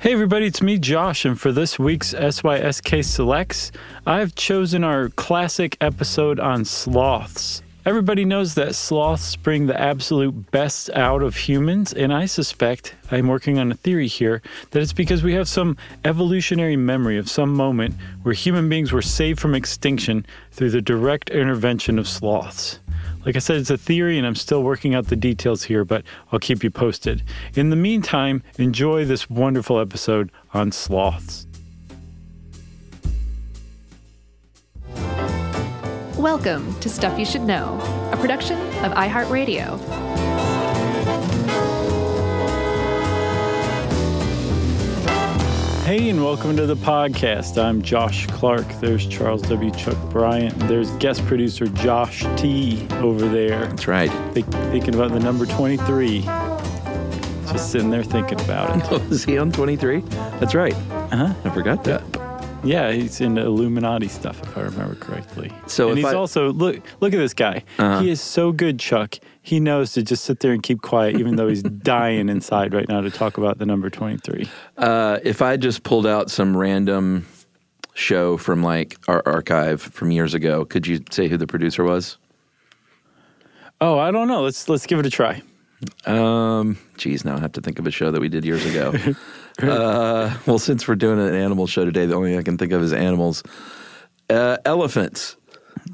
Hey everybody, it's me, Josh, and for this week's SYSK Selects, I've chosen our classic episode on sloths. Everybody knows that sloths bring the absolute best out of humans, and I suspect, I'm working on a theory here, that it's because we have some evolutionary memory of some moment where human beings were saved from extinction through the direct intervention of sloths. Like I said, it's a theory and I'm still working out the details here, but I'll keep you posted. In the meantime, enjoy this wonderful episode on sloths. Welcome to Stuff You Should Know, a production of iHeartRadio. Hey, and welcome to the podcast. I'm Josh Clark. There's Charles W. Chuck Bryant. And there's guest producer Josh T. over there. That's right. Think, thinking about the number 23. Just sitting there thinking about it. Oh, he on 23? That's right. Uh-huh. I forgot that. Yeah, he's in Illuminati stuff, if I remember correctly. So and he's I- also look look at this guy. Uh-huh. He is so good, Chuck. He knows to just sit there and keep quiet, even though he's dying inside right now to talk about the number twenty three. Uh, if I just pulled out some random show from like our archive from years ago, could you say who the producer was? Oh, I don't know. Let's let's give it a try. Um, geez, now I have to think of a show that we did years ago. uh, well, since we're doing an animal show today, the only thing I can think of is animals. Uh, elephants.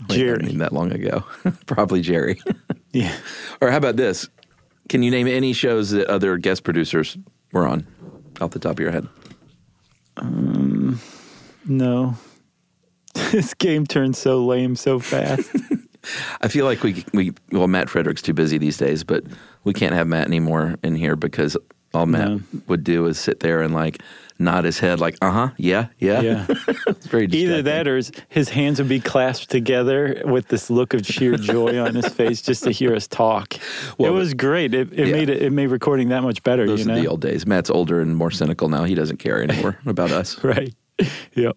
Wait, Jerry. I mean, that long ago. Probably Jerry. Yeah. or how about this? Can you name any shows that other guest producers were on off the top of your head? Um, No. this game turned so lame so fast. I feel like we we well Matt Frederick's too busy these days, but we can't have Matt anymore in here because all Matt No. would do is sit there and like nod his head like uh huh yeah yeah Yeah. it's very Either that or his, his hands would be clasped together with this look of sheer joy on his face just to hear us talk. Well, it was great. It, it yeah. made it, it made recording that much better, those you are know? the old days. Matt's older and more cynical now. He doesn't care anymore about us. Right. Yep.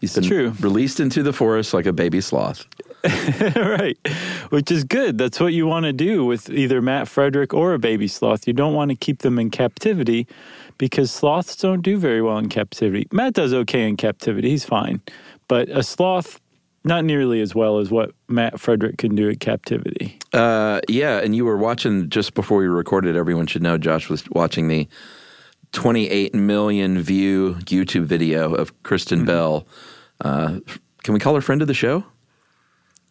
He's been true. released into the forest like a baby sloth. right. Which is good. That's what you want to do with either Matt Frederick or a baby sloth. You don't want to keep them in captivity because sloths don't do very well in captivity. Matt does okay in captivity. He's fine. But a sloth, not nearly as well as what Matt Frederick can do in captivity. Uh, yeah, and you were watching just before we recorded. Everyone should know Josh was watching the 28 million view YouTube video of Kristen Mm-hmm. Bell. Uh, can we call her friend of the show?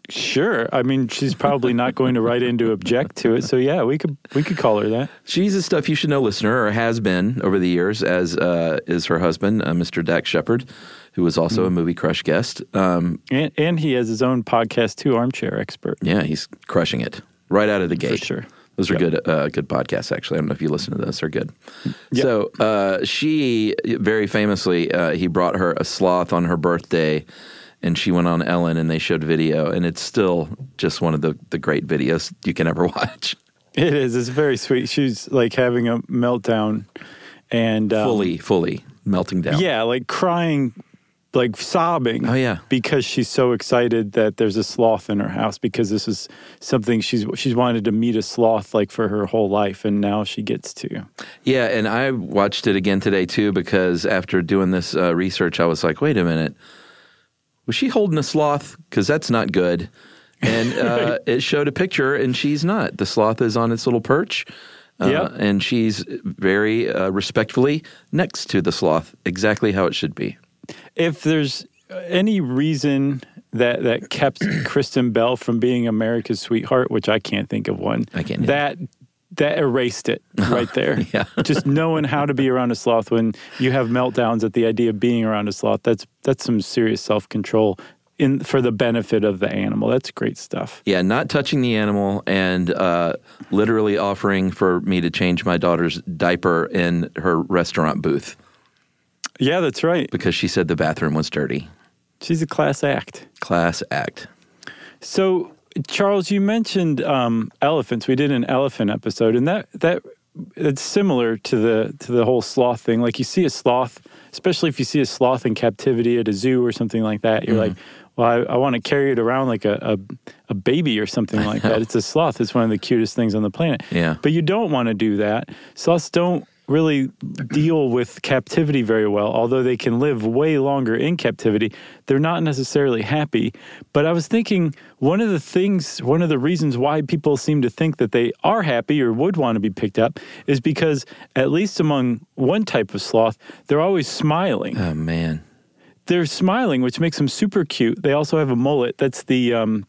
Sure. I mean, she's probably not going to write in to object to it. So yeah, we could we could call her that. She's a stuff you should know listener, or has been over the years, as uh, is her husband, uh, Mr. Dax Shepard, who was also Mm-hmm. a movie crush guest. Um, And and he has his own podcast too, Armchair Expert. yeah, he's crushing it right out of the gate. sure. Those are Yep. good, uh, good podcasts. Actually, I don't know if you listen to those; they're good. Yep. So uh, she very famously, uh, he brought her a sloth on her birthday, and she went on Ellen, and they showed video, and it's still just one of the the great videos you can ever watch. It is. It's very sweet. She's like having a meltdown and um, fully, fully melting down. Yeah, like crying, like sobbing. Oh, yeah. because she's so excited that there's a sloth in her house because this is something she's she's wanted to meet a sloth like for her whole life, and now she gets to. Yeah, and I watched it again today too because after doing this uh, research, I was like, wait a minute, was she holding a sloth? Because that's not good. And uh, it showed a picture, and she's not. The sloth is on its little perch. Uh, Yeah. And she's very uh, respectfully next to the sloth, exactly how it should be. If there's any reason that that kept Kristen Bell from being America's sweetheart, which I can't think of one, I can't. That that erased it right there. Yeah. just knowing how to be around a sloth when you have meltdowns at the idea of being around a sloth. That's that's some serious self control in for the benefit of the animal. That's great stuff. Yeah, not touching the animal and uh, literally offering for me to change my daughter's diaper in her restaurant booth Yeah, that's right. because she said the bathroom was dirty. She's a class act. Class act. So, Charles, you mentioned um, elephants. We did an elephant episode, and that that it's similar to the to the whole sloth thing. Like you see a sloth, especially if you see a sloth in captivity at a zoo or something like that. You're like, well, I, I want to carry it around like a, a a baby or something like that. It's a sloth. It's one of the cutest things on the planet. Yeah. But you don't want to do that. Sloths don't really deal with captivity very well. Although they can live way longer in captivity, they're not necessarily happy. But I was thinking one of the things, one of the reasons why people seem to think that they are happy or would want to be picked up is because, at least among one type of sloth, they're always smiling. Oh man. They're smiling, which makes them super cute. They also have a mullet. That's the um,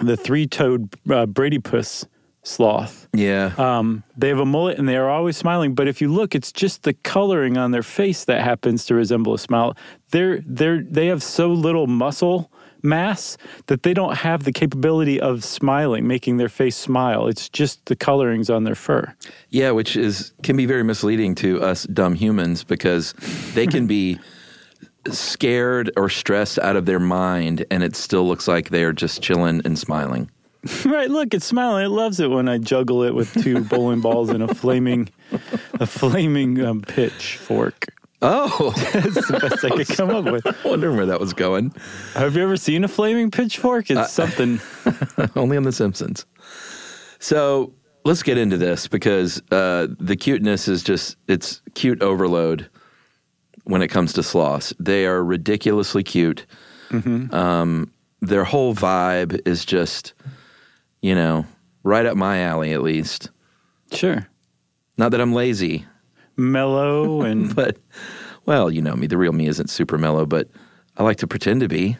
the three-toed uh, bradypus sloth. Yeah. Um, they have a mullet and they are always smiling. But if you look, it's just the coloring on their face that happens to resemble a smile. They're they're they have so little muscle mass that they don't have the capability of smiling, making their face smile. It's just the colorings on their fur. Yeah, which is can be very misleading to us dumb humans because they can be scared or stressed out of their mind and it still looks like they are just chilling and smiling. right, look, it's smiling. It loves it when I juggle it with two bowling balls and a flaming a flaming um, pitchfork. Oh, That's the best I could come up with. wondering where that was going. Have you ever seen a flaming pitchfork? It's something. Only on The Simpsons. So let's get into this because uh, the cuteness is just, it's cute overload when it comes to sloths. They are ridiculously cute. Um, their whole vibe is just, you know, right up my alley at least. Sure. Not that I'm lazy, Mellow and but, well, you know me, the real me isn't super mellow, but I like to pretend to be.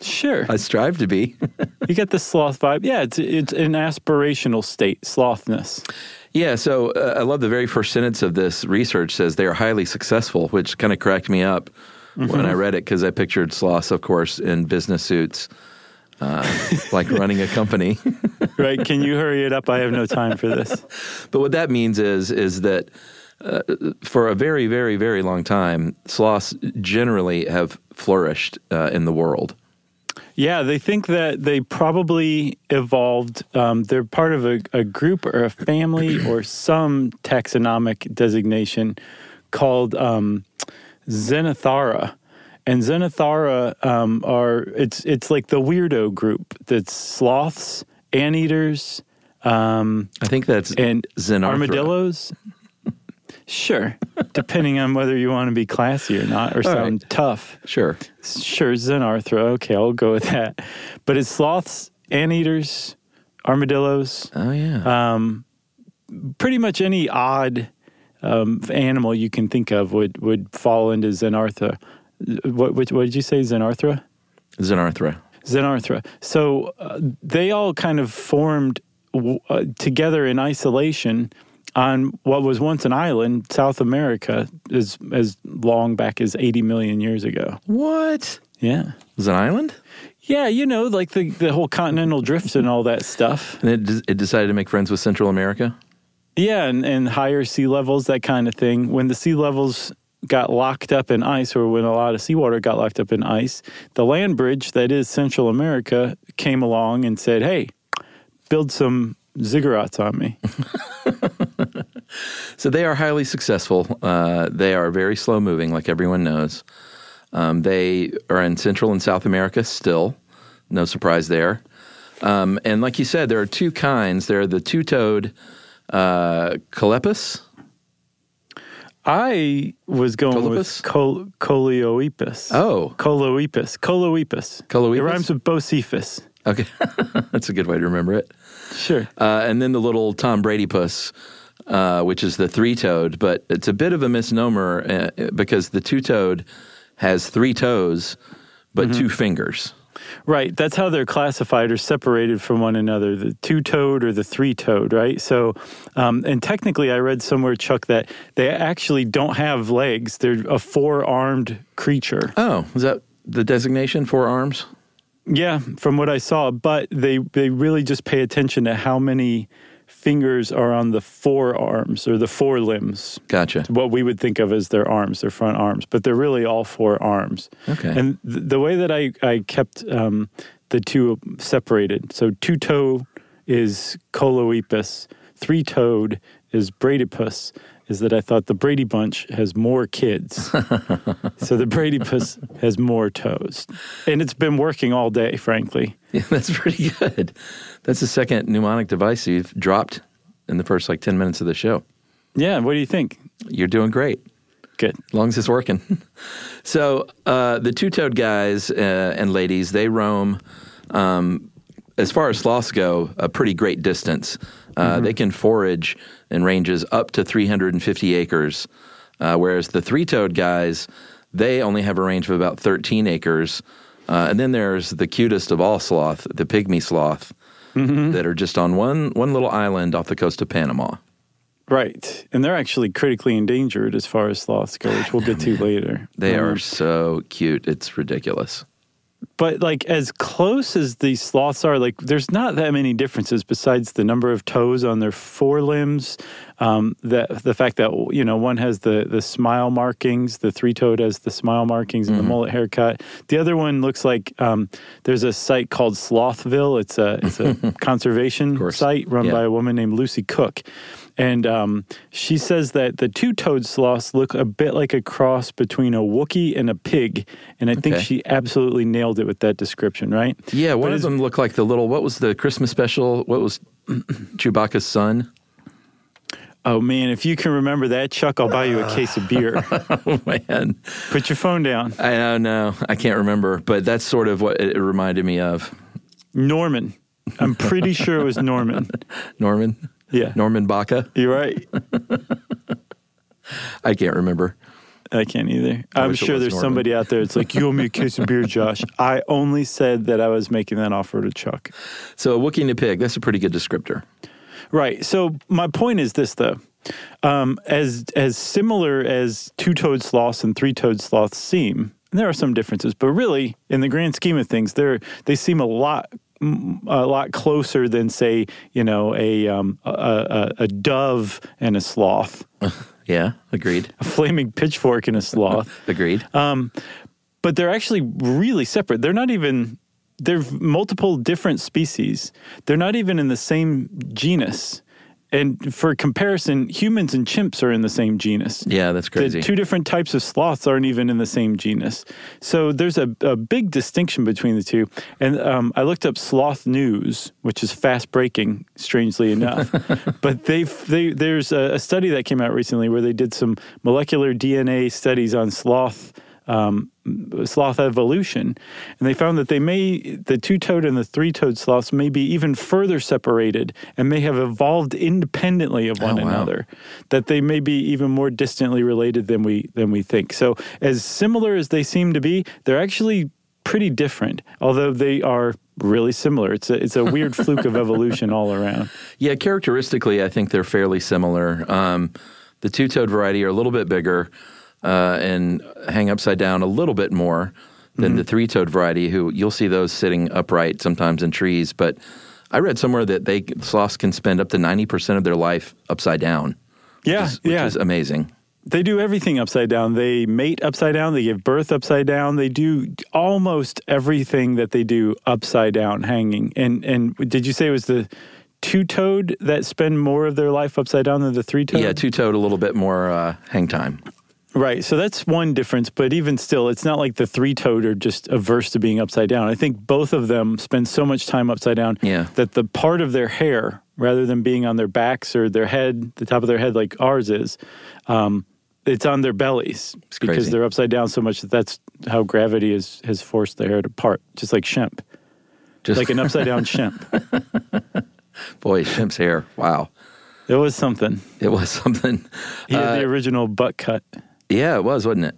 sure. I strive to be. You get the sloth vibe. Yeah, it's it's an aspirational state, slothness. Yeah, so uh, I love the very first sentence of this research says they are highly successful, which kind of cracked me up when I read it because I pictured sloths, of course, in business suits, uh, like running a company. Right? Can you hurry it up? I have no time for this. but what that means is is that uh, for a very, very, very long time, sloths generally have flourished uh, in the world. Yeah, they think that they probably evolved. Um, they're part of a, a group or a family or some taxonomic designation called um, Xenothara. And Xenothara um, are it's it's like the weirdo group that's sloths, anteaters, um, I think that's and Xenarthra. armadillos. Sure, depending on whether you want to be classy or not, or sound right. tough. Sure. Sure, Xenarthra. Okay, I'll go with that. But it's sloths, anteaters, armadillos, Oh yeah. pretty much any odd um, animal you can think of would, would fall into Xenarthra. What, what, what did you say, Xenarthra? Xenarthra. Xenarthra. So uh, they all kind of formed w- uh, together in isolation on what was once an island, South America, as as long back as 80 million years ago. What? Yeah. Is it an island? Yeah, you know, like the, the whole continental drift and all that stuff. And it, it decided to make friends with Central America? Yeah, and, and higher sea levels, that kind of thing. When the sea levels got locked up in ice, or when a lot of seawater got locked up in ice, the land bridge that is Central America came along and said, hey, build some ziggurats on me. So they are highly successful. Uh, they are very slow moving, like everyone knows. Um, they are in Central and South America still. No surprise there. Um, and like you said, there are two kinds. There are the two toed uh. I was going Colobus? with col-. Oh. Choloepus. Choloepus. Choloepus? It rhymes with Bocephus. Okay. That's a good way to remember it. Sure. Uh, and then the little Tom Brady puss, uh, which is the three toed, but it's a bit of a misnomer uh, because the two toed has three toes, but two fingers. Right. That's how they're classified or separated from one another the two toed or the three toed, right? So, um, and technically, I read somewhere, Chuck, that they actually don't have legs. They're a four armed creature. Oh, is that the designation? Four arms? Yeah, from what I saw. But they, they really just pay attention to how many fingers are on the forearms or the forelimbs. Gotcha. what we would think of as their arms, their front arms, but they're really all four arms. Okay. And th- the way that I, I kept um, the two separated, so two toe is Choloepus, three toed is Bradypus, is that I thought the Brady Bunch has more kids. so the Bradypus has more toes. And it's been working all day, frankly. Yeah, that's pretty good. That's the second mnemonic device you've dropped in the first like 10 minutes of the show. Yeah. What do you think? You're doing great. Good. as long as it's working. so uh, the two-toed guys uh, and ladies they roam, um, as far as sloths go, a pretty great distance. Uh, They can forage in ranges up to 350 acres, uh, whereas the three-toed guys they only have a range of about 13 acres. Uh, and then there's the cutest of all sloth, the pygmy sloth, that are just on one one little island off the coast of Panama. Right. And they're actually critically endangered as far as sloths go, which we'll get to later. They Um, are so cute; it's ridiculous. But like as close as these sloths are, like there's not that many differences besides the number of toes on their forelimbs. Um, that the fact that you know one has the the smile markings, the three toed has the smile markings and the mullet haircut. The other one looks like um, there's a site called Slothville. It's a it's a conservation site run Yeah. by a woman named Lucy Cooke. And um, she says that the two toed sloths look a bit like a cross between a Wookiee and a pig. And I think Okay. she absolutely nailed it with that description, right? Yeah, one But of them looked like the little. What was the Christmas special? What was Chewbacca's son? Oh, man, if you can remember that, Chuck, I'll buy you a case of beer. Oh man, Put your phone down. I don't know. I can't remember, but that's sort of what it reminded me of. Norman. I'm pretty sure it was Norman. Norman. Yeah. Norman Baca. You're right. I can't remember. I can't either. I'm sure there's Norman. somebody out there that's like, you owe me a case of beer, Josh. I only said that I was making that offer to Chuck. So a Wookiee and a pig. That's a pretty good descriptor. Right. So my point is this, though. Um, as as similar as two-toed sloths and three-toed sloths seem, and there are some differences, but really, in the grand scheme of things, they're they seem a lot a lot closer than, say, you know, a um, a, a, a dove and a sloth, Yeah, agreed. a flaming pitchfork and a sloth. Agreed. Um, but they're actually really separate. They're not even they're multiple different species. They're not even in the same genus. And for comparison, humans and chimps are in the same genus. yeah, that's crazy. The two different types of sloths aren't even in the same genus. So there's a, a big distinction between the two. And um, I looked up sloth news, which is fast breaking, strangely enough. but they've, they, there's a, a study that came out recently where they did some molecular DNA studies on sloth. Um, sloth evolution, and they found that they may the two-toed and the three-toed sloths may be even further separated and may have evolved independently of one Oh, wow. another that they may be even more distantly related than we than we think. So as similar as they seem to be, they're actually pretty different, although they are really similar. It's a it's a weird fluke of evolution all around. Yeah, characteristically, I think they're fairly similar. Um, the two toed variety are a little bit bigger uh, and hang upside down a little bit more than the three toed variety, who you'll see those sitting upright sometimes in trees. But I read somewhere that they sloths can spend up to 90% of their life upside down. Yeah, which is, which yeah. is amazing. They do everything upside down. They mate upside down. They give birth upside down. They do almost everything that they do upside down, hanging. And and did you say it was the two toed that spend more of their life upside down than the three toed? Yeah, two toed, a little bit more uh, hang time. Right. So that's one difference. But even still, it's not like the three toed are just averse to being upside down. I think both of them spend so much time upside down Yeah. that the part of their hair, rather than being on their backs or their head, the top of their head like ours is, um, it's on their bellies because crazy. they're upside down so much that that's how gravity is, has forced the hair to part, just like Shemp, Just like an upside down Shemp. boy, Shemp's hair. Wow, It was something. it was something. He had Uh, the original butt cut. Yeah, it was, wasn't it?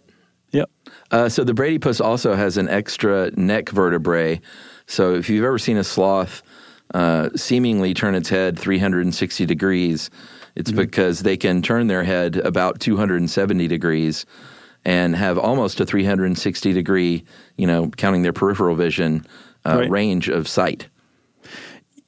Yep. Uh, so the Bradypus also has an extra neck vertebrae. So if you've ever seen a sloth uh, seemingly turn its head 360 degrees, it's because they can turn their head about 270 degrees and have almost a 360 degree, you know, counting their peripheral vision uh, Right. range of sight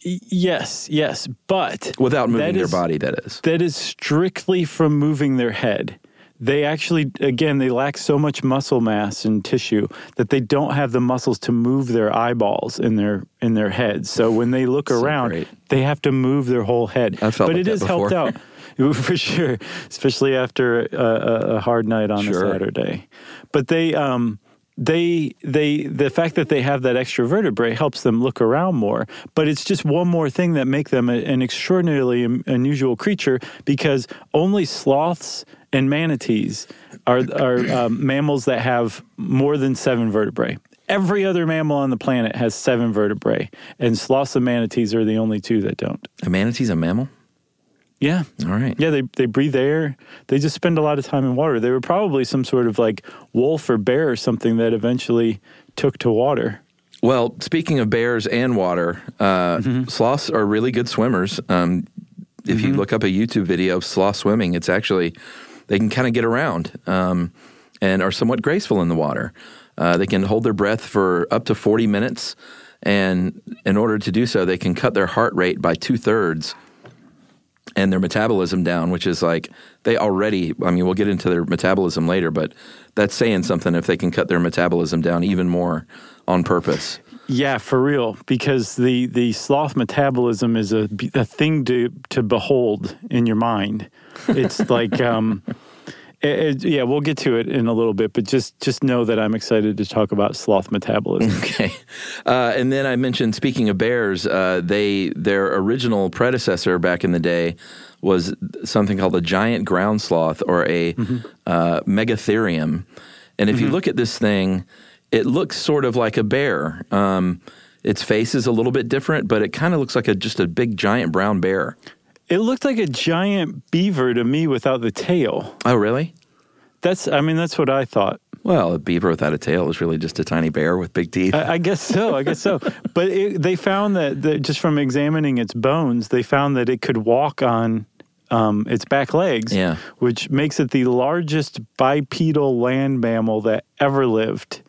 yes, yes. But without moving their is- body. That is. that is strictly from moving their head. They actually, again, they lack so much muscle mass and tissue that they don't have the muscles to move their eyeballs in their in their heads. So when they look So around, great. they have to move their whole head. I felt but like it is helped out for sure, especially after a, a, a hard night on Sure. a Saturday. But they, um, they they the fact that they have that extra vertebrae helps them look around more but it's just one more thing that make them a, an extraordinarily unusual creature because only sloths and manatees are are um, mammals that have more than seven vertebrae every other mammal on the planet has seven vertebrae and sloths and manatees are the only two that don't A manatee's a mammal? yeah All right. yeah, they, they breathe air. They just spend a lot of time in water. They were probably some sort of like wolf or bear or something that eventually took to water. Well, speaking of bears and water, uh, sloths are really good swimmers. Um, if you look up a YouTube video of sloth swimming, it's actually, they can kind of get around um, and are somewhat graceful in the water. Uh, they can hold their breath for up to 40 minutes. And in order to do so, they can cut their heart rate by two thirds and their metabolism down, which is like they already, I mean, we'll get into their metabolism later, but that's saying something if they can cut their metabolism down even more on purpose. Yeah, for real. Because the, the sloth metabolism is a, a thing to, to behold in your mind. It's like, um, it, it- yeah, we'll get to it in a little bit, but just just know that I'm excited to talk about sloth metabolism. Okay, uh, and then I mentioned speaking of bears, uh, they their original predecessor back in the day was something called a giant ground sloth or a uh, megatherium, and if you look at this thing, it looks sort of like a bear. Um, its face is a little bit different, but it kind of looks like a just a big giant brown bear. It looked like a giant beaver to me without the tail. Oh, really? That's, I mean, that's what I thought. Well, a beaver without a tail is really just a tiny bear with big teeth. I, I guess so. I guess so. But it, they found that, that just from examining its bones, they found that it could walk on um, its back legs, Yeah. which makes it the largest bipedal land mammal that ever lived,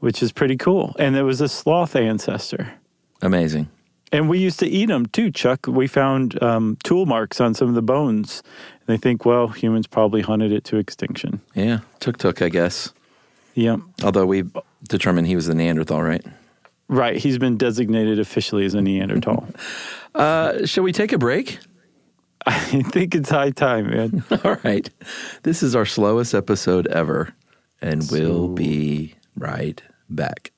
which is pretty cool. And it was a sloth ancestor. Amazing. And we used to eat them too, Chuck. We found um, tool marks on some of the bones. And they think, well, humans probably hunted it to extinction. Yeah, tuk tuk, I guess. Yep. Although we determined he was a Neanderthal, right? Right. He's been designated officially as a Neanderthal. Uh, shall we take a break? I think it's high time, man. All right. This is our slowest episode ever, and we'll be right back.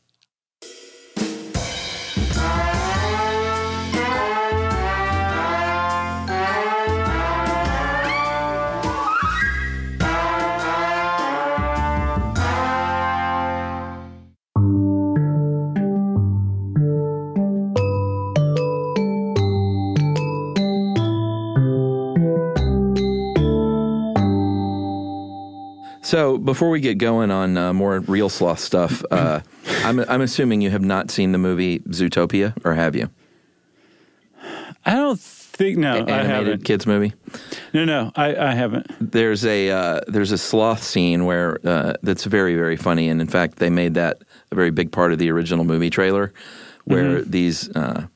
So, before we get going on uh, more real sloth stuff, uh, I'm, I'm assuming you have not seen the movie Zootopia, or have you? I don't think no, I haven't. kids movie. No, no, I, I haven't. There's a uh, there's a sloth scene where uh, that's very very funny, and in fact, they made that a very big part of the original movie trailer, where these uh,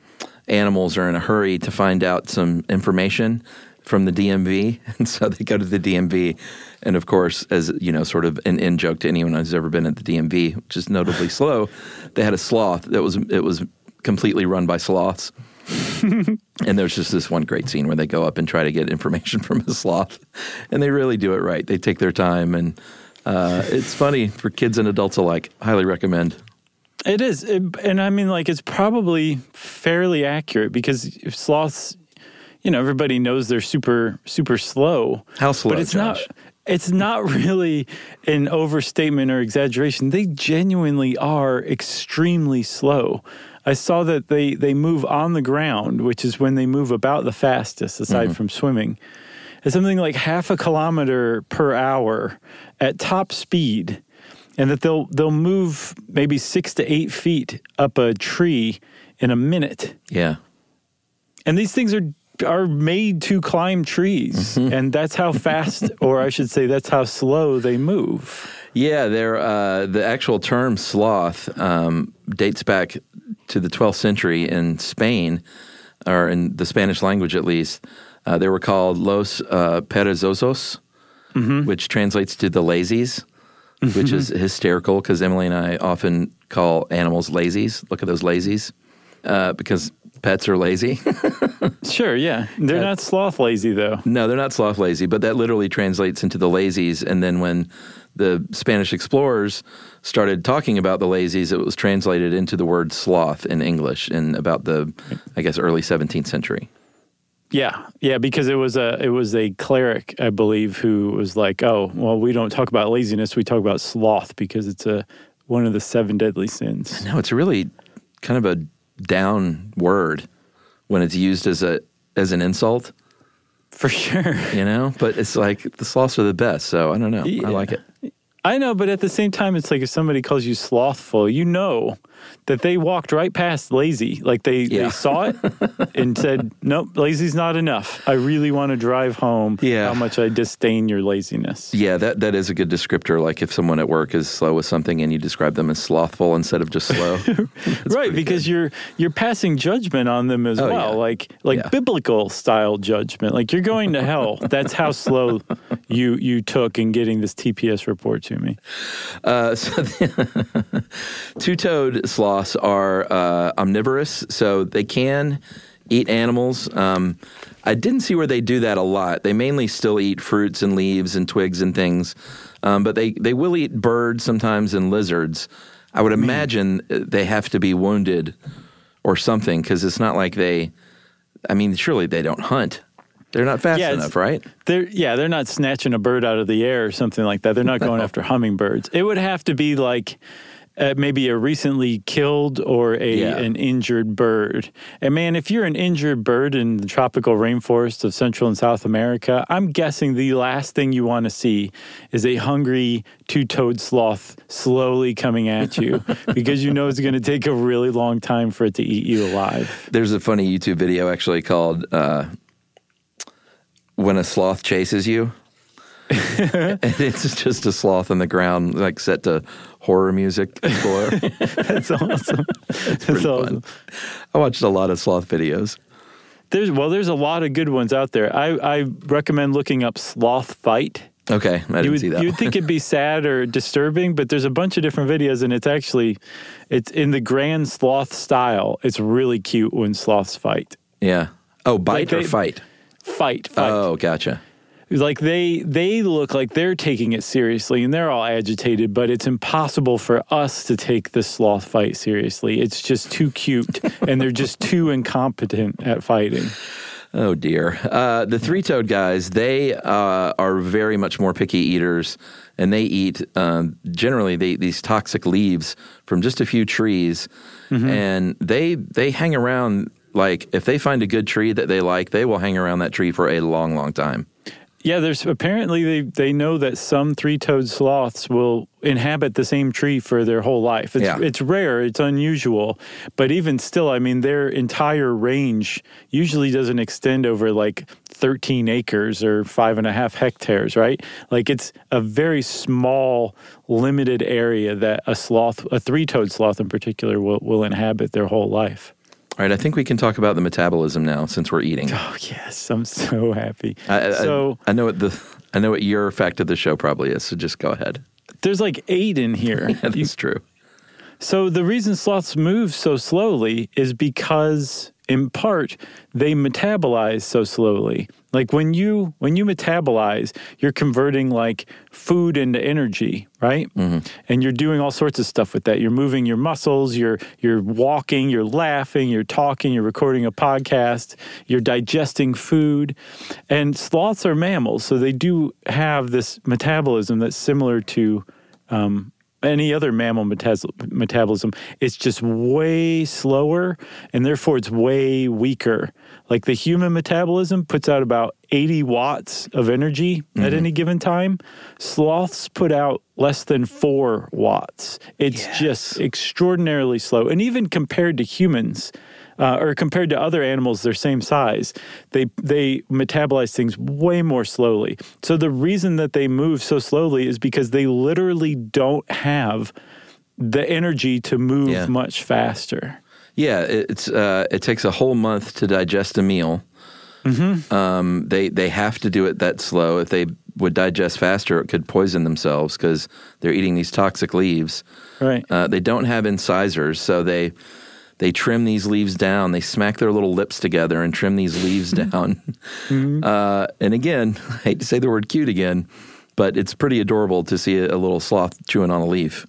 animals are in a hurry to find out some information from the DMV, and so they go to the DMV, and of course, as you know, sort of an in joke to anyone who's ever been at the DMV, which is notably slow, they had a sloth that was it was completely run by sloths. And there's just this one great scene where they go up and try to get information from a sloth, and they really do it right. They take their time, and uh, it's funny for kids and adults alike. Highly recommend. It is, it, and I mean, like, it's probably fairly accurate because sloths, you know, everybody knows they're super, super slow. How slow, But it's Josh? not. It's not really an overstatement or exaggeration. They genuinely are extremely slow. I saw that they they move on the ground, which is when they move about the fastest, aside Mm-hmm. from swimming. It's something like half a kilometer per hour at top speed, and that they'll they'll move maybe six to eight feet up a tree in a minute. Yeah, And these things are are made to climb trees, and that's how fast, or I should say, that's how slow they move. yeah. They're uh, the actual term sloth um, dates back to the 12th century in Spain, or in the Spanish language at least. Uh, they were called los uh, perezosos, which translates to the lazies. Which is hysterical because Emily and I often call animals lazies. Look at those lazies. uh, because pets are lazy. Sure, yeah. They're not sloth lazy though. no, they're not sloth lazy, but that literally translates into the lazies. And then when the Spanish explorers started talking about the lazies, it was translated into the word sloth in English in about the, I guess, early 17th century. Yeah, yeah, because it was a it was a cleric, I believe, who was like, "Oh, well, we don't talk about laziness; we talk about sloth because it's a one of the seven deadly sins." No, it's really kind of a down word when it's used as a as an insult, For sure. you know. But it's like the sloths are the best, so I don't know. Yeah. I like it. I know, but at the same time, it's like if somebody calls you slothful, you know that they walked right past lazy. Like they, Yeah. they saw it and said, nope, lazy's not enough. I really want to drive home Yeah. how much I disdain your laziness. Yeah, that that is a good descriptor. Like if someone at work is slow with something and you describe them as slothful instead of just slow. right, because you're you're passing judgment on them as Oh, well, yeah. like like biblical style judgment. Like you're going to hell. That's how slow you you took in getting this TPS report to me. Uh, so two-toed sloths are uh, omnivorous, so they can eat animals. Um, I didn't see where they do that a lot. They mainly still eat fruits and leaves and twigs and things, um, but they they will eat birds sometimes and lizards. I would imagine uh, they have to be wounded or something because it's not like they. I mean, surely they don't hunt. They're not fast Yeah, enough, right? They're yeah, they're not snatching a bird out of the air or something like that. They're not going after hummingbirds. It would have to be like uh, maybe a recently killed or a Yeah. an injured bird. And man, if you're an injured bird in the tropical rainforests of Central and South America, I'm guessing the last thing you want to see is a hungry two-toed sloth slowly coming at you because you know it's going to take a really long time for it to eat you alive. There's a funny YouTube video actually called uh, "When a Sloth Chases You," and it's just a sloth on the ground, like set to horror music. Before. That's awesome. That's Pretty awesome. fun. I watched a lot of sloth videos. There's well, there's a lot of good ones out there. I, I recommend looking up sloth fight. Okay, I didn't You would see that. you would think it'd be sad or disturbing, but there's a bunch of different videos, and it's actually it's in the grand sloth style. It's really cute when sloths fight. yeah. Oh, bite Like or they- fight? Fight, fight. Oh, gotcha. Like they they look like they're taking it seriously and they're all agitated but it's impossible for us to take the sloth fight seriously it's just too cute and they're just too incompetent at fighting Oh dear. Uh, the three-toed guys, they uh, are very much more picky eaters, and they eat um, generally they eat these toxic leaves from just a few trees, and they they hang around. Like if they find a good tree that they like, they will hang around that tree for a long, long time. Yeah there's apparently they, they know that some three-toed sloths will inhabit the same tree for their whole life. It's, Yeah. it's rare it's unusual but even still i mean their entire range usually doesn't extend over like 13 acres or five and a half hectares right? Like it's a very small limited area that a sloth a three-toed sloth in particular will, will inhabit their whole life All right, I think we can talk about the metabolism now since we're eating. oh yes i'm so happy I, I- so I know what the I know what your fact of the show probably is. So just go ahead. there's like eight in here Yeah, that's true. So the reason sloths move so slowly is because in part they metabolize so slowly. Like when you when you metabolize, you're converting like food into energy, right? Mm-hmm. And you're doing all sorts of stuff with that. You're moving your muscles, you're you're walking, you're laughing, you're talking, you're recording a podcast, you're digesting food. And sloths are mammals, so they do have this metabolism that's similar to um, any other mammal metas- metabolism, it's just way slower and therefore it's way weaker. Like the human metabolism puts out about 80 watts of energy at mm-hmm. any given time. Sloths put out less than four watts. It's just extraordinarily slow. And even compared to humans, uh, or compared to other animals their same size, they they metabolize things way more slowly. So the reason that they move so slowly is because they literally don't have the energy to move Yeah. much faster. Yeah, it's uh, it takes a whole month to digest a meal. Um, they they have to do it that slow. If they would digest faster, it could poison themselves because they're eating these toxic leaves. Right. Uh, they don't have incisors, so they they trim these leaves down. They smack their little lips together and trim these leaves down. Uh, and again, I hate to say the word cute again, but it's pretty adorable to see a, a little sloth chewing on a leaf.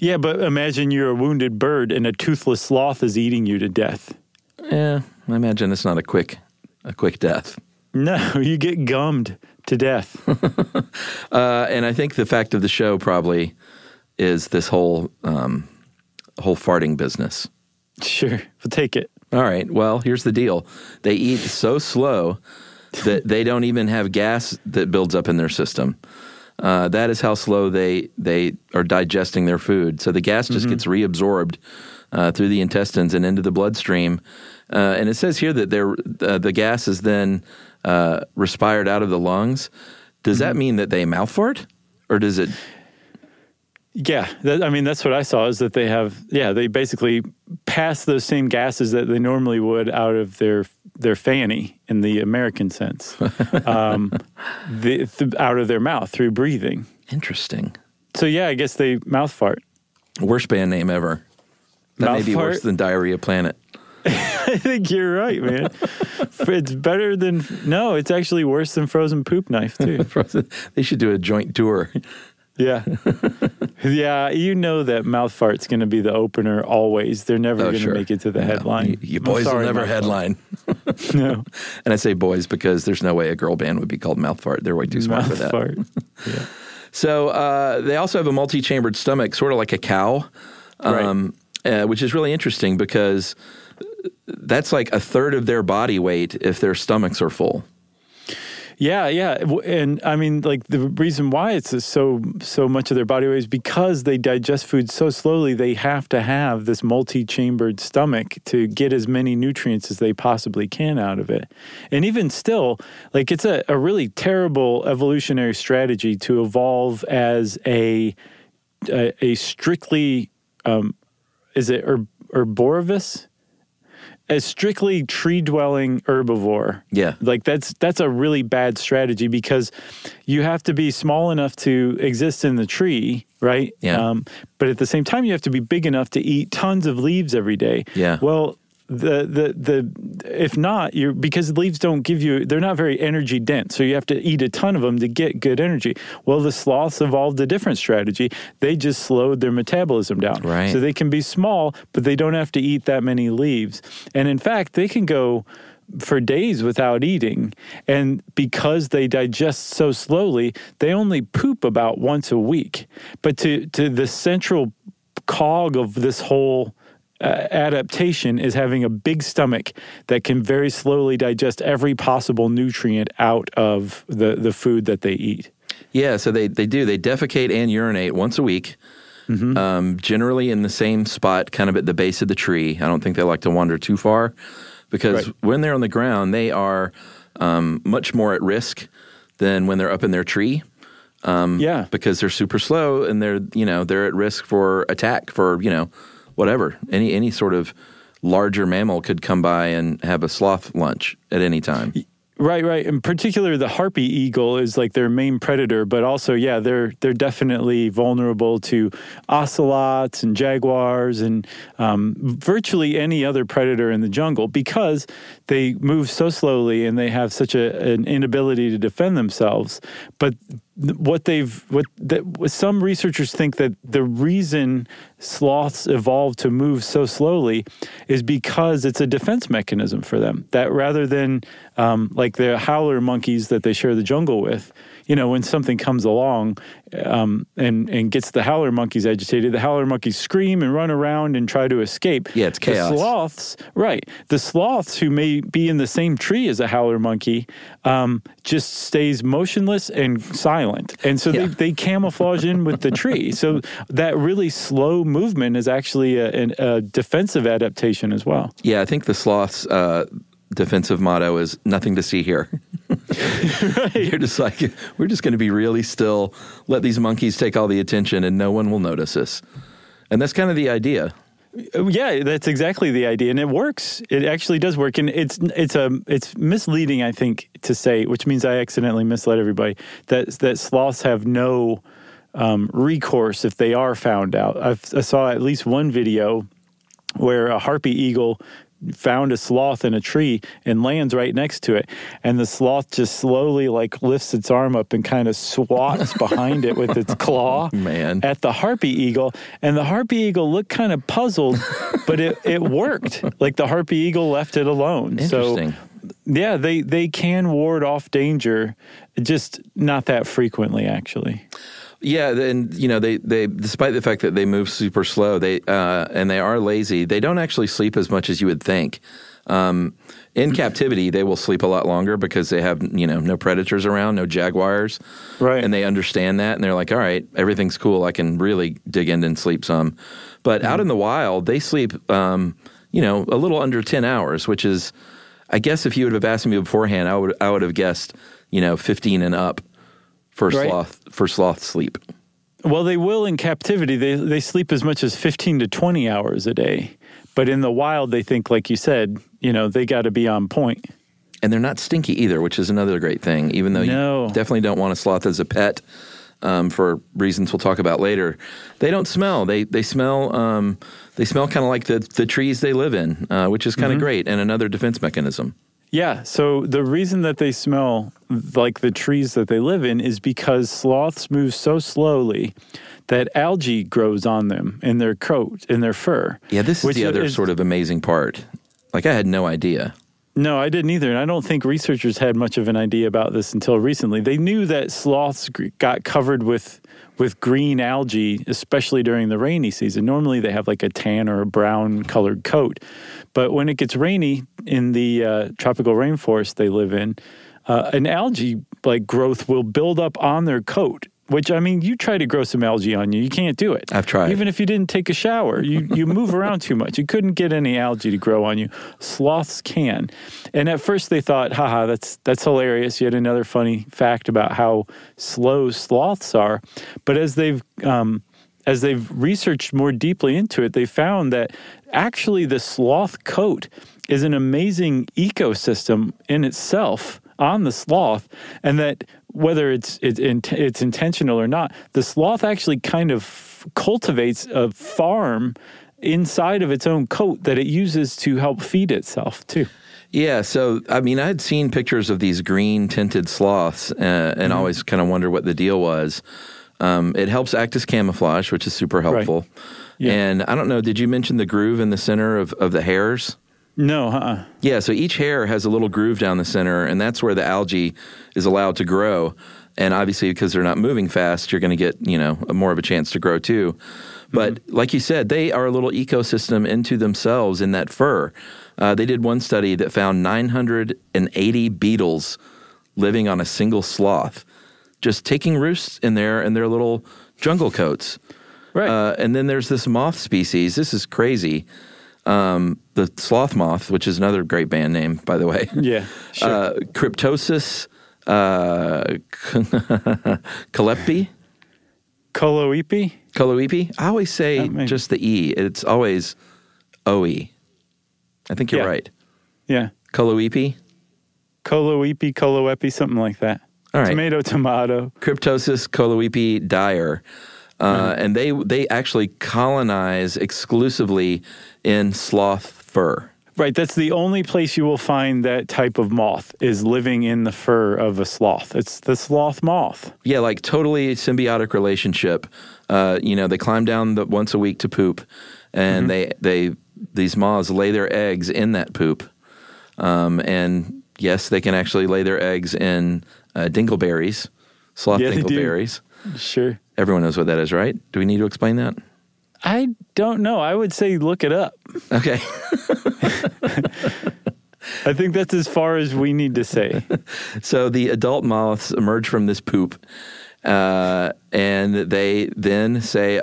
Yeah, but imagine you're a wounded bird and a toothless sloth is eating you to death. Yeah, I imagine it's not a quick, a quick death. No, you get gummed to death. Uh, and I think the fact of the show probably is this whole um, whole farting business. Sure, we'll take it. All right. Well, here's the deal. They eat so slow that they don't even have gas that builds up in their system. Uh, that is how slow they they are digesting their food. So the gas just gets reabsorbed uh, through the intestines and into the bloodstream. Uh, and it says here that they're, uh, the gas is then uh, respired out of the lungs. Does that mean that they mouth fart, or does it? Yeah, that, I mean that's what I saw is that they have yeah they basically pass those same gases that they normally would out of their their fanny in the American sense, um, the, th- out of their mouth through breathing. Interesting. So yeah, I guess they mouth fart. Worst band name ever. That may Mouth be worse than Diarrhea Planet. I think you're right, man. it's better than no. It's actually worse than frozen poop knife too. they should do a joint tour. Yeah, yeah. You know that mouth fart's going to be the opener always. They're never Oh, going to sure. make it to the No, headline. You, you boys will never headline. No, And I say boys because there's no way a girl band would be called Mouth Fart. They're way too smart for mouth that. fart. Yeah. So uh, they also have a multi-chambered stomach, sort of like a cow, um, uh, which is really interesting because that's like a third of their body weight if their stomachs are full. Yeah, yeah, and I mean, like the reason why it's so so much of their body weight is because they digest food so slowly. They have to have this multi-chambered stomach to get as many nutrients as they possibly can out of it. And even still, like it's a, a really terrible evolutionary strategy to evolve as a a, a strictly um, is it herb, herbivorous? A strictly tree dwelling herbivore. Yeah. Like that's that's a really bad strategy because you have to be small enough to exist in the tree, right? Yeah. Um, but at the same time, you have to be big enough to eat tons of leaves every day. Yeah. Well, the the the if not, you because leaves don't give you they're not very energy dense, so you have to eat a ton of them to get good energy. Well, the sloths evolved a different strategy. They just slowed their metabolism down, Right. So they can be small, but they don't have to eat that many leaves. And in fact, they can go for days without eating. And because they digest so slowly, they only poop about once a week. But to, to the central cog of this whole uh, adaptation is having a big stomach that can very slowly digest every possible nutrient out of the, the food that they eat. Yeah, so they, they do. They defecate and urinate once a week, um, generally in the same spot, kind of at the base of the tree. I don't think they like to wander too far because Right. when they're on the ground, they are um, much more at risk than when they're up in their tree. Um, yeah. because they're super slow and they're you know they're at risk for attack for you know whatever any any sort of larger mammal could come by and have a sloth lunch at any time. Right, right. In particular, the harpy eagle is like their main predator, but also, yeah, they're they're definitely vulnerable to ocelots and jaguars and um, virtually any other predator in the jungle because they move so slowly and they have such a, an inability to defend themselves. But what they've what that some researchers think that the reason sloths evolved to move so slowly is because it's a defense mechanism for them that rather than um, like the howler monkeys that they share the jungle with you know when something comes along um, and and gets the howler monkeys agitated the howler monkeys scream and run around and try to escape Yeah, it's chaos. the sloths right the sloths who may be in the same tree as a howler monkey um, just stays motionless and silent and so Yeah. they, they camouflage in with the tree so that really slow movement is actually a, a defensive adaptation as well Yeah, I think the sloth's uh, defensive motto is "nothing to see here." You're just like we're just going to be really still, let these monkeys take all the attention, and no one will notice us. And that's kind of the idea. Yeah, that's exactly the idea, and it works. It actually does work, and it's it's a it's misleading, I think, to say, which means I accidentally misled everybody that that sloths have no um, recourse if they are found out. I've, I saw at least one video where a harpy eagle found a sloth in a tree and lands right next to it. And the sloth just slowly like lifts its arm up and kind of swats behind it with its claw Man. at the harpy eagle. And the harpy eagle looked kind of puzzled but it, it worked. Like the harpy eagle left it alone. Interesting. so yeah they they can ward off danger just not that frequently actually Yeah, and you know they they despite the fact that they move super slow, they uh, and they are lazy. They don't actually sleep as much as you would think. Um, in captivity, they will sleep a lot longer because they have you know no predators around, no jaguars, Right. And they understand that, and they're like, all right, everything's cool. I can really dig in and sleep some. But out in the wild, they sleep, um, you know, a little under ten hours, which is, I guess, if you would have asked me beforehand, I would I would have guessed, you know, fifteen and up for Right. sloth for sloth sleep. Well, they will in captivity. They they sleep as much as 15 to 20 hours a day. But in the wild, they think, like you said, you know, they got to be on point. and they're not stinky either, which is another great thing. Even though No. you definitely don't want a sloth as a pet um, for reasons we'll talk about later, they don't smell. They they smell um, they smell kind of like the the trees they live in, uh, which is kind of great and another defense mechanism. Yeah. So the reason that they smell like the trees that they live in is because sloths move so slowly that algae grows on them in their coat, in their fur. Yeah, this is the other is- sort of amazing part. Like I had no idea. No, I didn't either. And I don't think researchers had much of an idea about this until recently. They knew that sloths got covered with with green algae, especially during the rainy season. Normally they have like a tan or a brown colored coat. But when it gets rainy in the uh, tropical rainforest they live in, uh, an algae like growth will build up on their coat. Which I mean, you try to grow some algae on you, you can't do it. I've tried. Even if you didn't take a shower, you you move around too much. You couldn't get any algae to grow on you. Sloths can. And at first they thought, haha, that's that's hilarious. Yet another funny fact about how slow sloths are. But as they've um, as they've researched more deeply into it, they found that actually the sloth coat is an amazing ecosystem in itself on the sloth, and that whether it's it's, it's intentional or not, the sloth actually kind of cultivates a farm inside of its own coat that it uses to help feed itself too. Yeah, so I mean, I had seen pictures of these green tinted sloths, uh, and always kind of wonder what the deal was. Um, it helps act as camouflage, which is super helpful. Yeah. And I don't know, did you mention the groove in the center of, of the hairs? No, uh-uh. Yeah, so each hair has a little groove down the center, and that's where the algae is allowed to grow. And obviously, because they're not moving fast, you're going to get you know a more of a chance to grow too. But like you said, they are a little ecosystem into themselves in that fur. Uh, they did one study that found 980 beetles living on a single sloth, just taking roosts in there in their little jungle coats. Right. Uh, and then there's this moth species. This is crazy. Um, the sloth moth, which is another great band name, by the way. yeah, sure. Uh, Cryptoses uh, Calepti. Choloepi? Choloepi. I always say just the E. It's always OE. I think you're Yeah. right. Yeah. Choloepi. Choloepi, Choloepi, something like that. All right. Tomato, tomato. Cryptoses choloepi Dyar. Uh, And they they actually colonize exclusively in sloth fur. Right, that's the only place you will find that type of moth is living in the fur of a sloth. It's the sloth moth. Yeah, like totally symbiotic relationship. Uh, you know, they climb down the, once a week to poop, and they they these moths lay their eggs in that poop. Um, and yes, they can actually lay their eggs in uh, dingleberries, sloth Yeah, dingleberries. Sure. Everyone knows what that is, right? Do we need to explain that? I don't know. I would say look it up. Okay. I think that's as far as we need to say. So the adult moths emerge from this poop, uh, and they then say,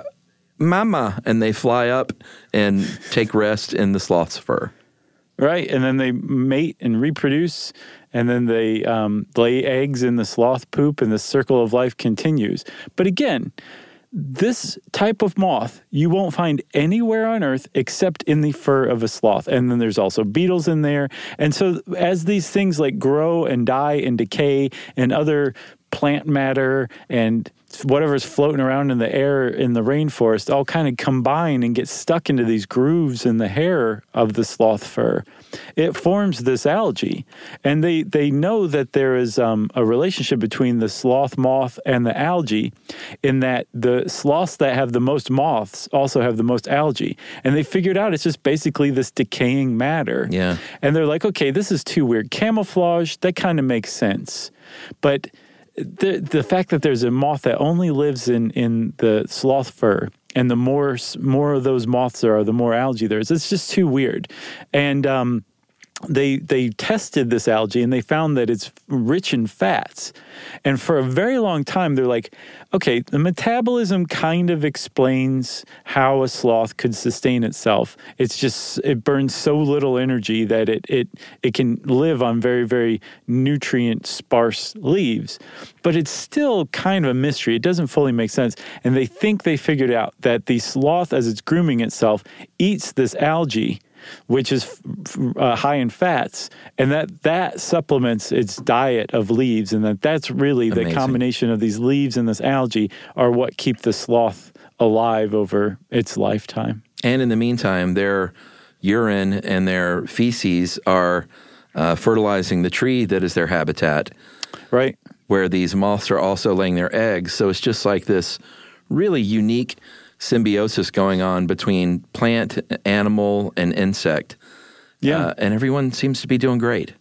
"Mama," and they fly up and take rest in the sloth's fur. Right. And then they mate and reproduce, and then they um, lay eggs in the sloth poop, and the circle of life continues. But again, this type of moth you won't find anywhere on earth except in the fur of a sloth and then there's also beetles in there and so as these things like grow and die and decay and other plant matter and whatever's floating around in the air in the rainforest all kind of combine and get stuck into these grooves in the hair of the sloth fur. It forms this algae, and they they know that there is um, a relationship between the sloth moth and the algae, in that the sloths that have the most moths also have the most algae, and they figured out it's just basically this decaying matter. Yeah. and they're like, okay, this is too weird. Camouflage that kind of makes sense, but the the fact that there's a moth that only lives in in the sloth fur and the more more of those moths there are the more algae there is it's just too weird. And um they they tested this algae and they found that it's rich in fats. And for a very long time they're like okay the metabolism kind of explains how a sloth could sustain itself. It's just it burns so little energy that it it it can live on very very nutrient sparse leaves. But it's still kind of a mystery. It doesn't fully make sense. And they think they figured out that the sloth as it's grooming itself eats this algae which is uh, high in fats, and that that supplements its diet of leaves, and that that's really the combination of these leaves and this algae are what keep the sloth alive over its lifetime. And in the meantime, their urine and their feces are uh, fertilizing the tree that is their habitat, Right? where these moths are also laying their eggs. So it's just like this really unique symbiosis going on between plant, animal, and insect. Yeah. Uh, and everyone seems to be doing great.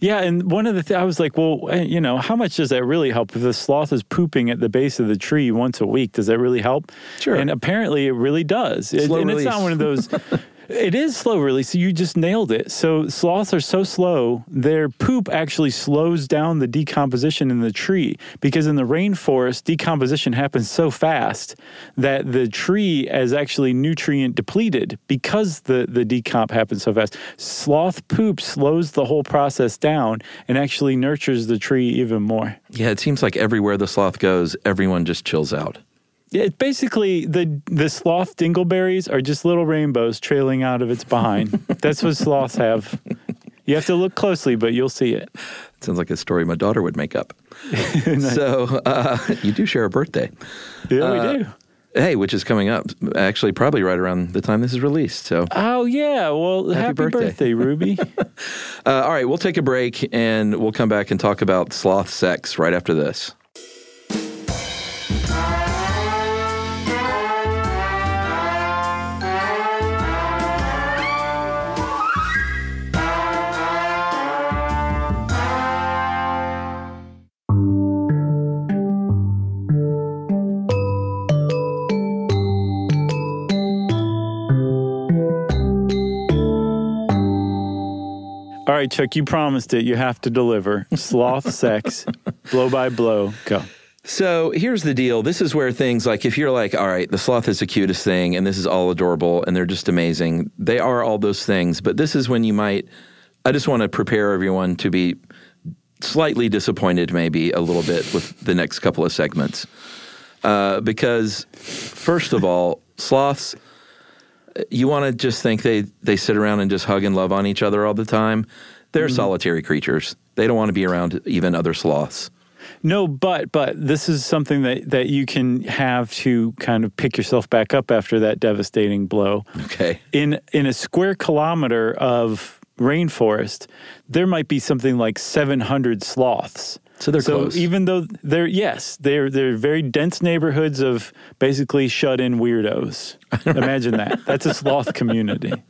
Yeah, and one of the th- I was like, well, eh, you know, how much does that really help if the sloth is pooping at the base of the tree once a week? Does that really help? Sure. And apparently, it really does. It- and it's not one of those. It is slow release. So you just nailed it. So sloths are so slow, their poop actually slows down the decomposition in the tree because in the rainforest, decomposition happens so fast that the tree is actually nutrient depleted because the, the decomp happens so fast. Sloth poop slows the whole process down and actually nurtures the tree even more. Yeah, it seems like everywhere the sloth goes, everyone just chills out. Yeah, it's basically the the sloth dingleberries are just little rainbows trailing out of its behind. That's what sloths have. You have to look closely, but you'll see it. Sounds like a story my daughter would make up. so uh, you do share a birthday. Yeah, Uh, we do. Hey, which is coming up actually probably right around the time this is released. So, Oh yeah, well, happy, birthday. birthday. Ruby. uh, all right, we'll take a break and we'll come back and talk about sloth sex right after this. Right, Chuck, you promised it. You have to deliver. Sloth sex, blow by blow. Go. So here's the deal. This is where things like if you're like, all right, the sloth is the cutest thing and this is all adorable and they're just amazing. They are all those things, but this is when you might I just want to prepare everyone to be slightly disappointed maybe a little bit with the next couple of segments. Uh, because first of all, sloths you want to just think they they sit around and just hug and love on each other all the time. They're mm-hmm. solitary creatures. They don't want to be around even other sloths. No, but but this is something that that you can have to kind of pick yourself back up after that devastating blow. Okay. in in a square kilometer of rainforest, there might be something like 700 sloths. So they're so close. even though they're yes, they're they're very dense neighborhoods of basically shut-in weirdos. Imagine that. That's a sloth community.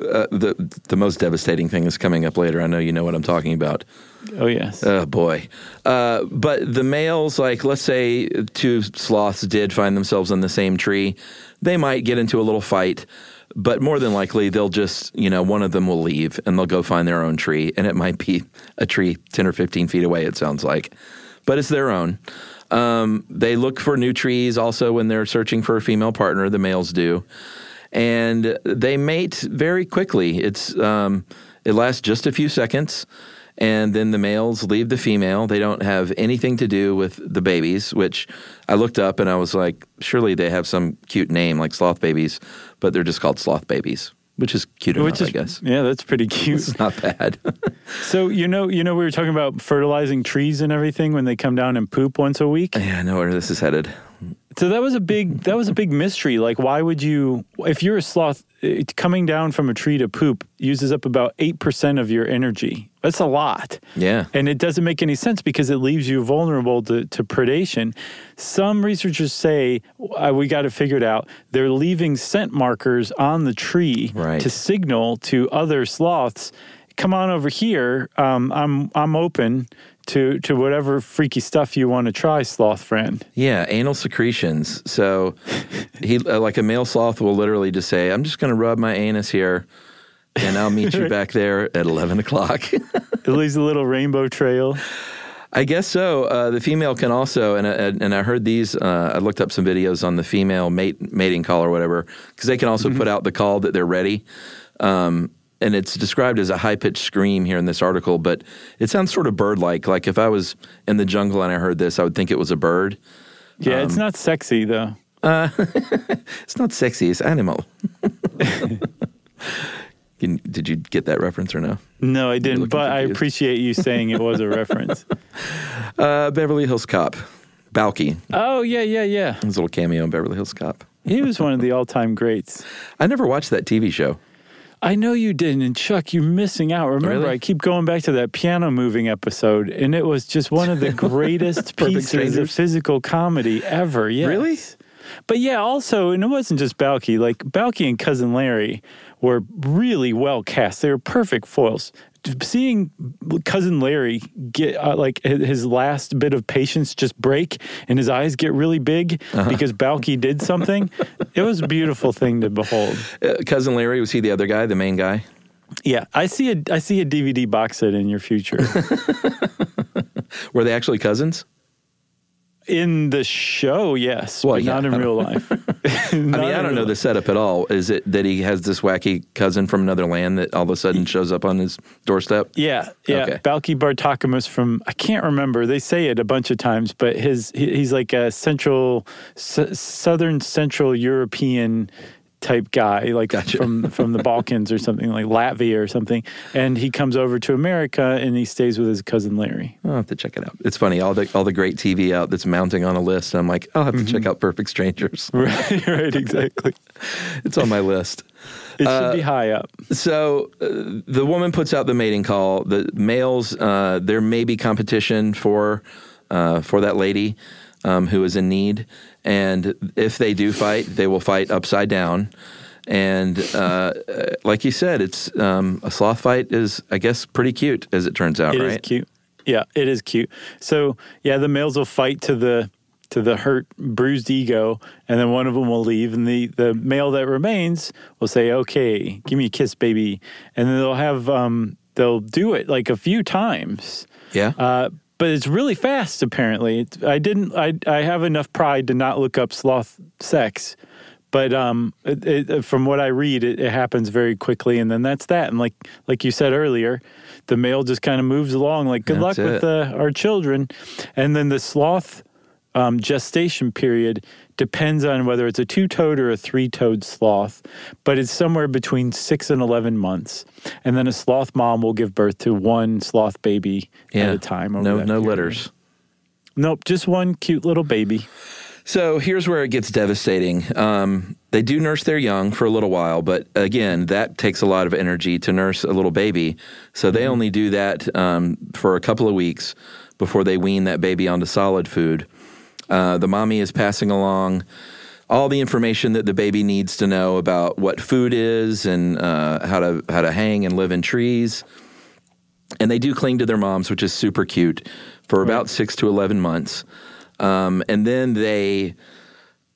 Uh, the the most devastating thing is coming up later. I know you know what I'm talking about. Oh yes. Oh boy! Uh, but the males, like let's say two sloths did find themselves in the same tree, they might get into a little fight. But more than likely, they'll just you know one of them will leave and they'll go find their own tree, and it might be a tree ten or fifteen feet away. It sounds like, but it's their own. Um, they look for new trees also when they're searching for a female partner. The males do, and they mate very quickly. It's um, it lasts just a few seconds, and then the males leave the female. They don't have anything to do with the babies, which I looked up and I was like, surely they have some cute name like sloth babies, but they're just called sloth babies. which is cute Which enough, is, I guess. yeah, that's pretty cute. It's not bad. So you know, you know, we were talking about fertilizing trees and everything when they come down and poop once a week. yeah, I know where this is headed. So that was a big that was a big mystery. Like, why would you, if you're a sloth, it, coming down from a tree to poop uses up about eight percent of your energy. That's a lot. Yeah. And it doesn't make any sense because it leaves you vulnerable to, to predation. Some researchers say uh, we got to figure it out. They're leaving scent markers on the tree Right. to signal to other sloths, "Come on over here. Um, I'm I'm open to to whatever freaky stuff you want to try, sloth friend." Yeah, anal secretions. So he uh, like a male sloth will literally just say, "I'm just going to rub my anus here, and I'll meet you back there at 11 o'clock." It leaves a little rainbow trail. I guess so. Uh, the female can also, and I, and I heard these. Uh, I looked up some videos on the female mate mating call or whatever, because they can also put out the call that they're ready. Um, and it's described as a high pitched scream here in this article, but it sounds sort of bird like. Like if I was in the jungle and I heard this, I would think it was a bird. Yeah, it's not sexy though. It's not sexy, it's animal. Can, did you get that reference or no? No, I didn't, but I appreciate you saying it was a reference. Uh, Beverly Hills Cop, Balki, Oh, yeah, yeah, yeah. his little cameo in Beverly Hills Cop. He was one of the all time greats. I never watched that TV show. I know you didn't, and Chuck, you're missing out. Remember, Really? I keep going back to that piano moving episode, and it was just one of the greatest pieces of physical comedy ever. Yes. Really? But yeah, also, and it wasn't just Balki. Like Balki and cousin Larry were really well cast. They were perfect foils. Seeing cousin Larry get uh, like his last bit of patience just break and his eyes get really big Uh-huh. because Balki did something, it was a beautiful thing to behold. Uh, Cousin Larry, was he the other guy, the main guy? Yeah, I see a I see a DVD box set in your future. Were they actually cousins? In the show, yes, Well, but yeah. not in real life. I mean, I don't know the setup at all. Is it that he has this wacky cousin from another land that all of a sudden shows up on his doorstep? Yeah, yeah. Okay. Balki Bartokomous from I can't remember. They say it a bunch of times, but his he, he's like a central, s- southern central European type guy, like Gotcha. from from the Balkans or something like Latvia or something. And he comes over to America and he stays with his cousin Larry. I'll have to check it out. It's funny, all the all the great TV out that's mounting on a list. I'm like, I'll have to check out Perfect Strangers. Right, right, exactly. It's on my list. It should Uh, be high up. So uh, the woman puts out the mating call. The males, uh, there may be competition for uh, for that lady um, who is in need, and if they do fight, they will fight upside down. And uh, uh, like you said, it's um, a sloth fight is, I guess, pretty cute as it turns out, It is right? cute. Yeah, it is cute. So yeah, the males will fight to the to the hurt, bruised ego, and then one of them will leave, and the the male that remains will say, "Okay, give me a kiss, baby," and then they'll have um they'll do it like a few times. Yeah. Uh, but it's really fast. Apparently, it's, I didn't. I I have enough pride to not look up sloth sex, but um, it, it, from what I read, it, it happens very quickly, and then that's that. And like like you said earlier, the male just kind of moves along. Like good That's luck with uh, our children, and then the sloth um, gestation period depends on whether it's a two-toed or a three-toed sloth, but it's somewhere between six and eleven months. And then a sloth mom will give birth to one sloth baby yeah. at a time. No, no period. litters. Nope, just one cute little baby. So here's where it gets devastating. Um, they do nurse their young for a little while, but again, that takes a lot of energy to nurse a little baby. So they only do that um, for a couple of weeks before they wean that baby onto solid food. Uh, the mommy is passing along all the information that the baby needs to know about what food is and uh, how to how to hang and live in trees. And they do cling to their moms, which is super cute, for about six to eleven months. Um, and then they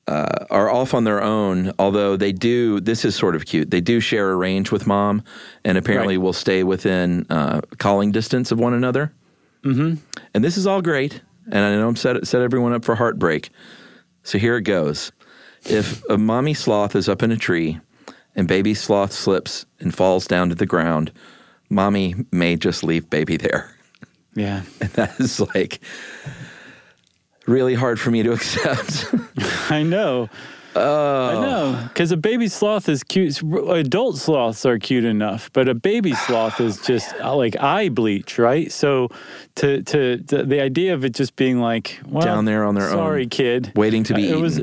uh, are off on their own. Although they do, this is sort of cute. They do share a range with mom, and apparently Right. will stay within uh, calling distance of one another. Mm-hmm. And this is all great. And I know I'm set set everyone up for heartbreak. So here it goes. If a mommy sloth is up in a tree and baby sloth slips and falls down to the ground, mommy may just leave baby there. Yeah. And that is like really hard for me to accept. I know. I know, because a baby sloth is cute. Adult sloths are cute enough, but a baby sloth is just uh, like eye bleach, right? So, to to, to the idea of it just being like well, Down there on their own, sorry, kid, waiting to be Uh, It was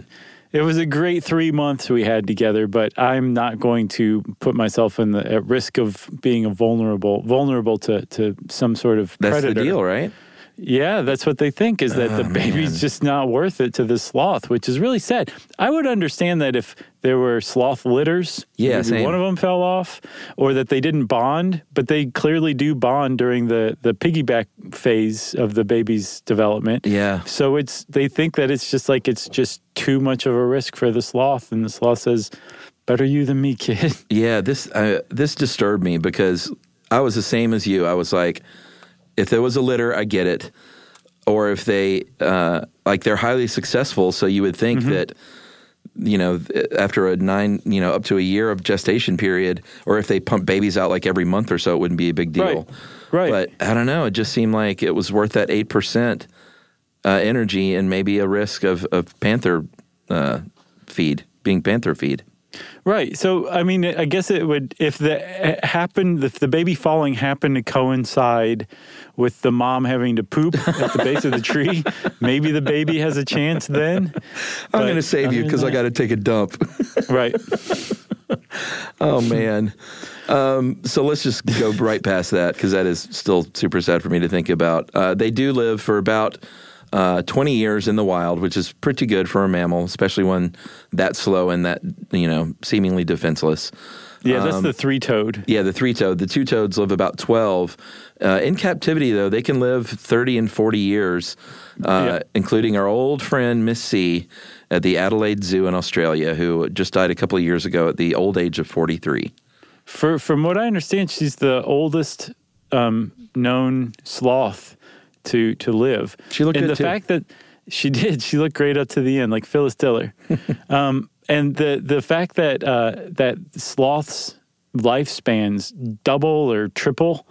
it was a great three months we had together, but I'm not going to put myself in the at risk of being a vulnerable vulnerable to to some sort of That's predator. the deal, right? Yeah, that's what they think is that the baby's just not worth it to the sloth, which is really sad. I would understand that if there were sloth litters, Yeah, one of them fell off, or that they didn't bond, but they clearly do bond during the the piggyback phase of the baby's development. Yeah. So it's they think that it's just like it's just too much of a risk for the sloth, and the sloth says, "Better you than me, kid." Yeah, this uh, this disturbed me because I was the same as you. I was like, if there was a litter, I get it, or if they uh, like they're highly successful, so you would think that you know after a nine, you know, up to a year of gestation period, or if they pump babies out like every month or so, it wouldn't be a big deal. Right. Right. But I don't know. It just seemed like it was worth that eight percent uh, energy and maybe a risk of of panther uh, feed being panther feed. Right. So, I mean, I guess it would if the it happened if the baby falling happened to coincide with the mom having to poop at the base of the tree, maybe the baby has a chance then. I'm going to save you because I got to take a dump. right. Oh man. Um, so let's just go right past that because that is still super sad for me to think about. Uh, they do live for about uh, 20 years in the wild, which is pretty good for a mammal, especially one that slow and that you know seemingly defenseless. Yeah, Um, that's the three toed. Yeah, the three toed. The two toads live about 12. Uh, in captivity, though, they can live 30 and 40 years, uh, Yeah. including our old friend Miss C at the Adelaide Zoo in Australia, who just died a couple of years ago at the old age of 43. For from what I understand, she's the oldest um, known sloth to to live. She looked and the too. fact that she did, she looked great up to the end, like Phyllis Diller. um, and the the fact that uh, that sloths lifespans double or triple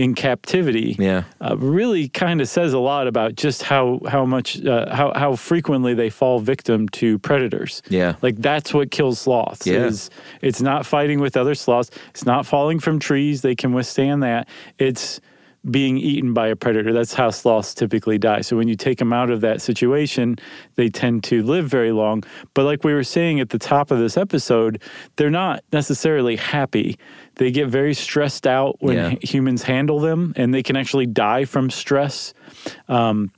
in captivity Yeah. uh, really kind of says a lot about just how how much uh, how how frequently they fall victim to predators. Yeah. like that's what kills sloths. Yeah. Is it's not fighting with other sloths. It's not falling from trees. They can withstand that. It's being eaten by a predator. That's how sloths typically die. So when you take them out of that situation, they tend to live very long. But like we were saying at the top of this episode, they're not necessarily happy. They get very stressed out when Yeah. humans handle them, and they can actually die from stress. Um,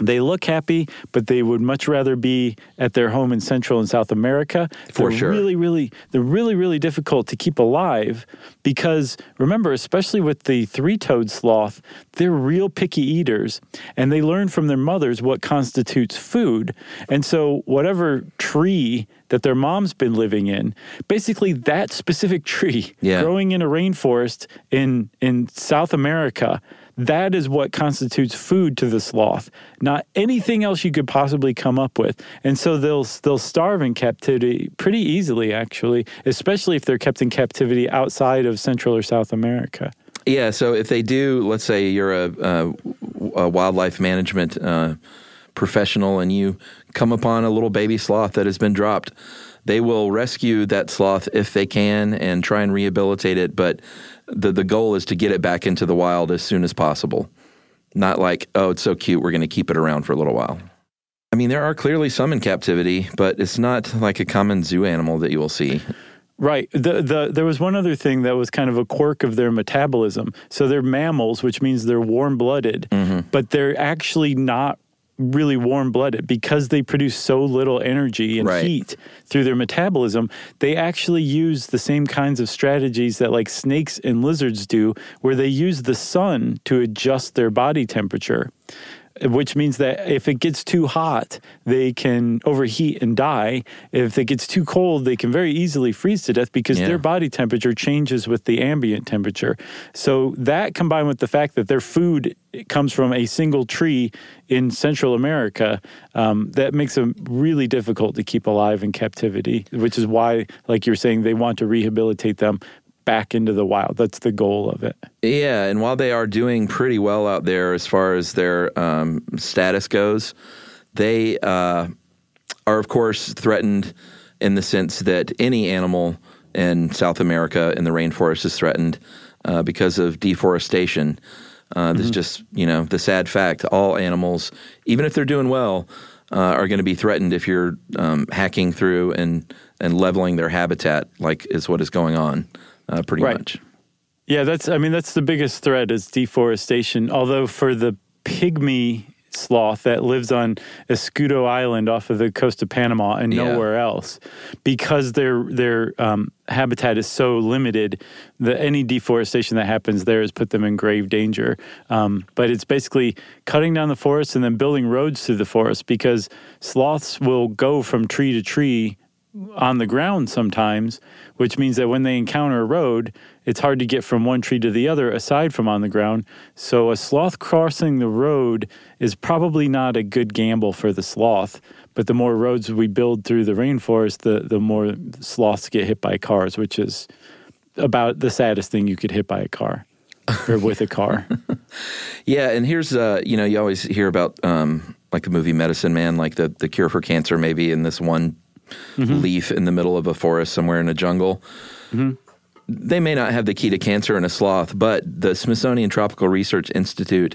they look happy, but they would much rather be at their home in Central and South America. For they're sure. Really, really, they're really, really difficult to keep alive because remember, especially with the three-toed sloth, they're real picky eaters, and they learn from their mothers what constitutes food. And so, whatever tree that their mom's been living in, basically that specific tree Yeah. growing in a rainforest in in South America. That is what constitutes food to the sloth, not anything else you could possibly come up with. And so they'll they'll starve in captivity pretty easily, actually, especially if they're kept in captivity outside of Central or South America. Yeah, so if they do, let's say you're a, a, a wildlife management uh, professional and you come upon a little baby sloth that has been dropped, they will rescue that sloth if they can and try and rehabilitate it. But the the goal is to get it back into the wild as soon as possible. Not like, oh, it's so cute, we're going to keep it around for a little while. I mean, there are clearly some in captivity, but it's not like a common zoo animal that you will see. Right. The the there was one other thing that was kind of a quirk of their metabolism. So they're mammals, which means they're warm blooded, Mm-hmm. but they're actually not really warm blooded because they produce so little energy and Right. heat through their metabolism. They actually use the same kinds of strategies that like snakes and lizards do, where they use the sun to adjust their body temperature which means that if it gets too hot, they can overheat and die. If it gets too cold, they can very easily freeze to death because Yeah. their body temperature changes with the ambient temperature. So that combined with the fact that their food comes from a single tree in Central America, um, that makes them really difficult to keep alive in captivity, which is why, like you're saying, they want to rehabilitate them back into the wild. That's the goal of it. Yeah, and while they are doing pretty well out there as far as their um, status goes, they uh, are, of course, threatened in the sense that any animal in South America in the rainforest is threatened uh, because of deforestation. Uh, This is just you know the sad fact. All animals, even if they're doing well, uh, are going to be threatened if you're um, hacking through and and leveling their habitat, like is what is going on, uh, pretty Right. much. Yeah, that's. I mean, that's the biggest threat is deforestation. Although for the pygmy sloth that lives on Escudo Island off of the coast of Panama and Yeah. nowhere else, because their their um, habitat is so limited, that any deforestation that happens there has put them in grave danger. Um, but it's basically cutting down the forest and then building roads through the forest because sloths will go from tree to tree on the ground sometimes, which means that when they encounter a road, it's hard to get from one tree to the other aside from on the ground. So a sloth crossing the road is probably not a good gamble for the sloth. But the more roads we build through the rainforest, the, the more sloths get hit by cars, which is about the saddest thing you could hit by a car or with a car. Yeah, and here's uh, you know you always hear about um, like the movie Medicine Man, like the the cure for cancer, maybe in this one leaf in the middle of a forest somewhere in a jungle. They may not have the key to cancer in a sloth, but the Smithsonian Tropical Research Institute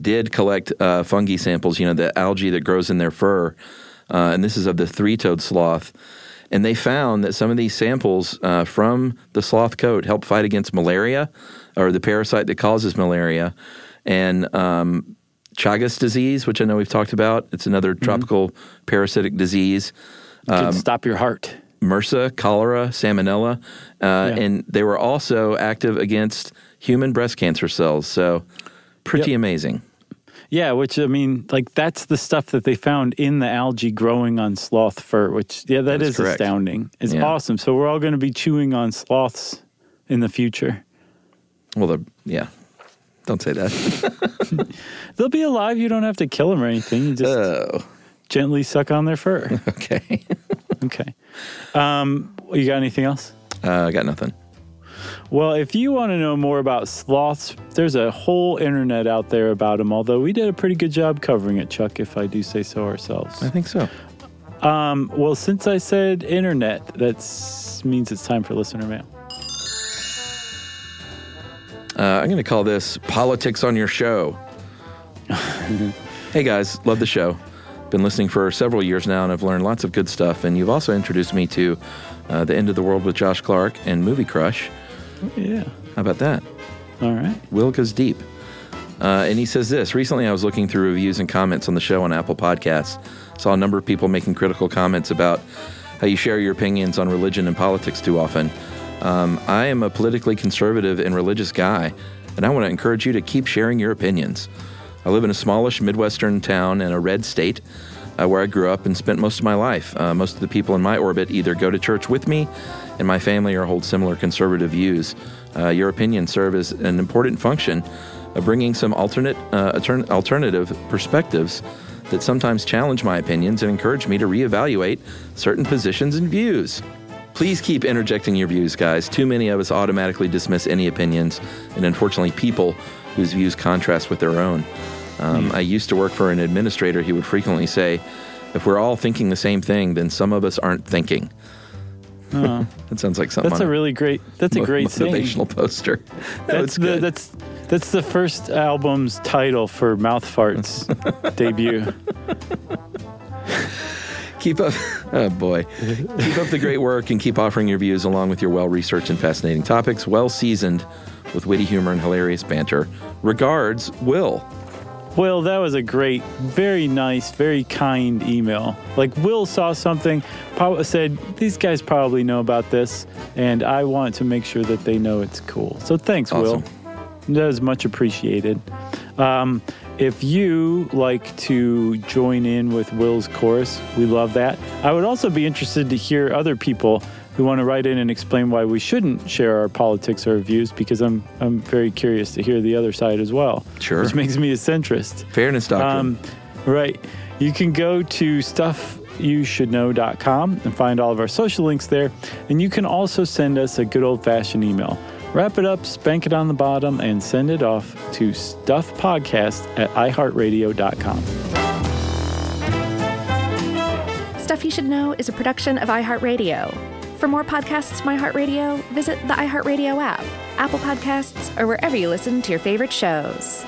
did collect uh, fungi samples. You know, the algae that grows in their fur, uh, and this is of the three-toed sloth. And they found that some of these samples uh, from the sloth coat help fight against malaria, or the parasite that causes malaria, and um, Chagas disease, which I know we've talked about. It's another tropical parasitic disease. Could stop your heart. MRSA, cholera, salmonella, uh, and they were also active against human breast cancer cells. So, pretty Yep. amazing. Yeah, which I mean, like that's the stuff that they found in the algae growing on sloth fur, which yeah, That that is is correct. astounding. It's Yeah. awesome. So we're all going to be chewing on sloths in the future. Well, the yeah, don't say that. They'll be alive. You don't have to kill them or anything. You just oh, gently suck on their fur. okay. okay. Um, you got anything else? Uh, I got nothing. Well, if you want to know more about sloths, there's a whole internet out there about them. Although we did a pretty good job covering it, Chuck, if I do say so ourselves. I think so. Um, well, since I said internet, that means it's time for listener mail. Uh, I'm going to call this Politics on Your Show. hey guys, love the show. Been listening for several years now, and I've learned lots of good stuff. And you've also introduced me to uh, The End of the World with Josh Clark and Movie Crush. Yeah. How about that? All right. Will goes deep. Uh, and he says this Recently, I was looking through reviews and comments on the show on Apple Podcasts. Saw a number of people making critical comments about how you share your opinions on religion and politics too often. Um, I am a politically conservative and religious guy, and I want to encourage you to keep sharing your opinions. I live in a smallish Midwestern town in a red state uh, where I grew up and spent most of my life. Uh, most of the people in my orbit either go to church with me and my family or hold similar conservative views. Uh, your opinions serve as an important function of bringing some alternate, uh, altern- alternative perspectives that sometimes challenge my opinions and encourage me to reevaluate certain positions and views. Please keep interjecting your views, guys. Too many of us automatically dismiss any opinions, and unfortunately, people whose views contrast with their own. Um, I used to work for an administrator. He would frequently say, If we're all thinking the same thing, then some of us aren't thinking. that sounds like something That's a really great. That's a great motivational poster. No, That's the that's that's the first album's title for Mouth Farts debut. Keep up, oh boy, keep up the great work and keep offering your views along with your well-researched and fascinating topics, well seasoned with witty humor and hilarious banter. Regards, Will. Will, that was a great, very nice, very kind email. Like Will saw something, said these guys probably know about this, and I want to make sure that they know it's cool. So thanks, Awesome. Will. That is much appreciated. Um, if you like to join in with Will's chorus, we love that. I would also be interested to hear other people who want to write in and explain why we shouldn't share our politics or views because I'm I'm very curious to hear the other side as well. Sure. Which makes me a centrist. Fairness Doctrine. Um, right. You can go to stuffyoushouldknow.com and find all of our social links there. And you can also send us a good old fashioned email. Wrap it up, spank it on the bottom, and send it off to stuffpodcast at iheartradio.com. Stuff Stuff You Should Know is a production of iHeartRadio. For more podcasts iHeartRadio, visit the iHeartRadio app, Apple Podcasts, or wherever you listen to your favorite shows.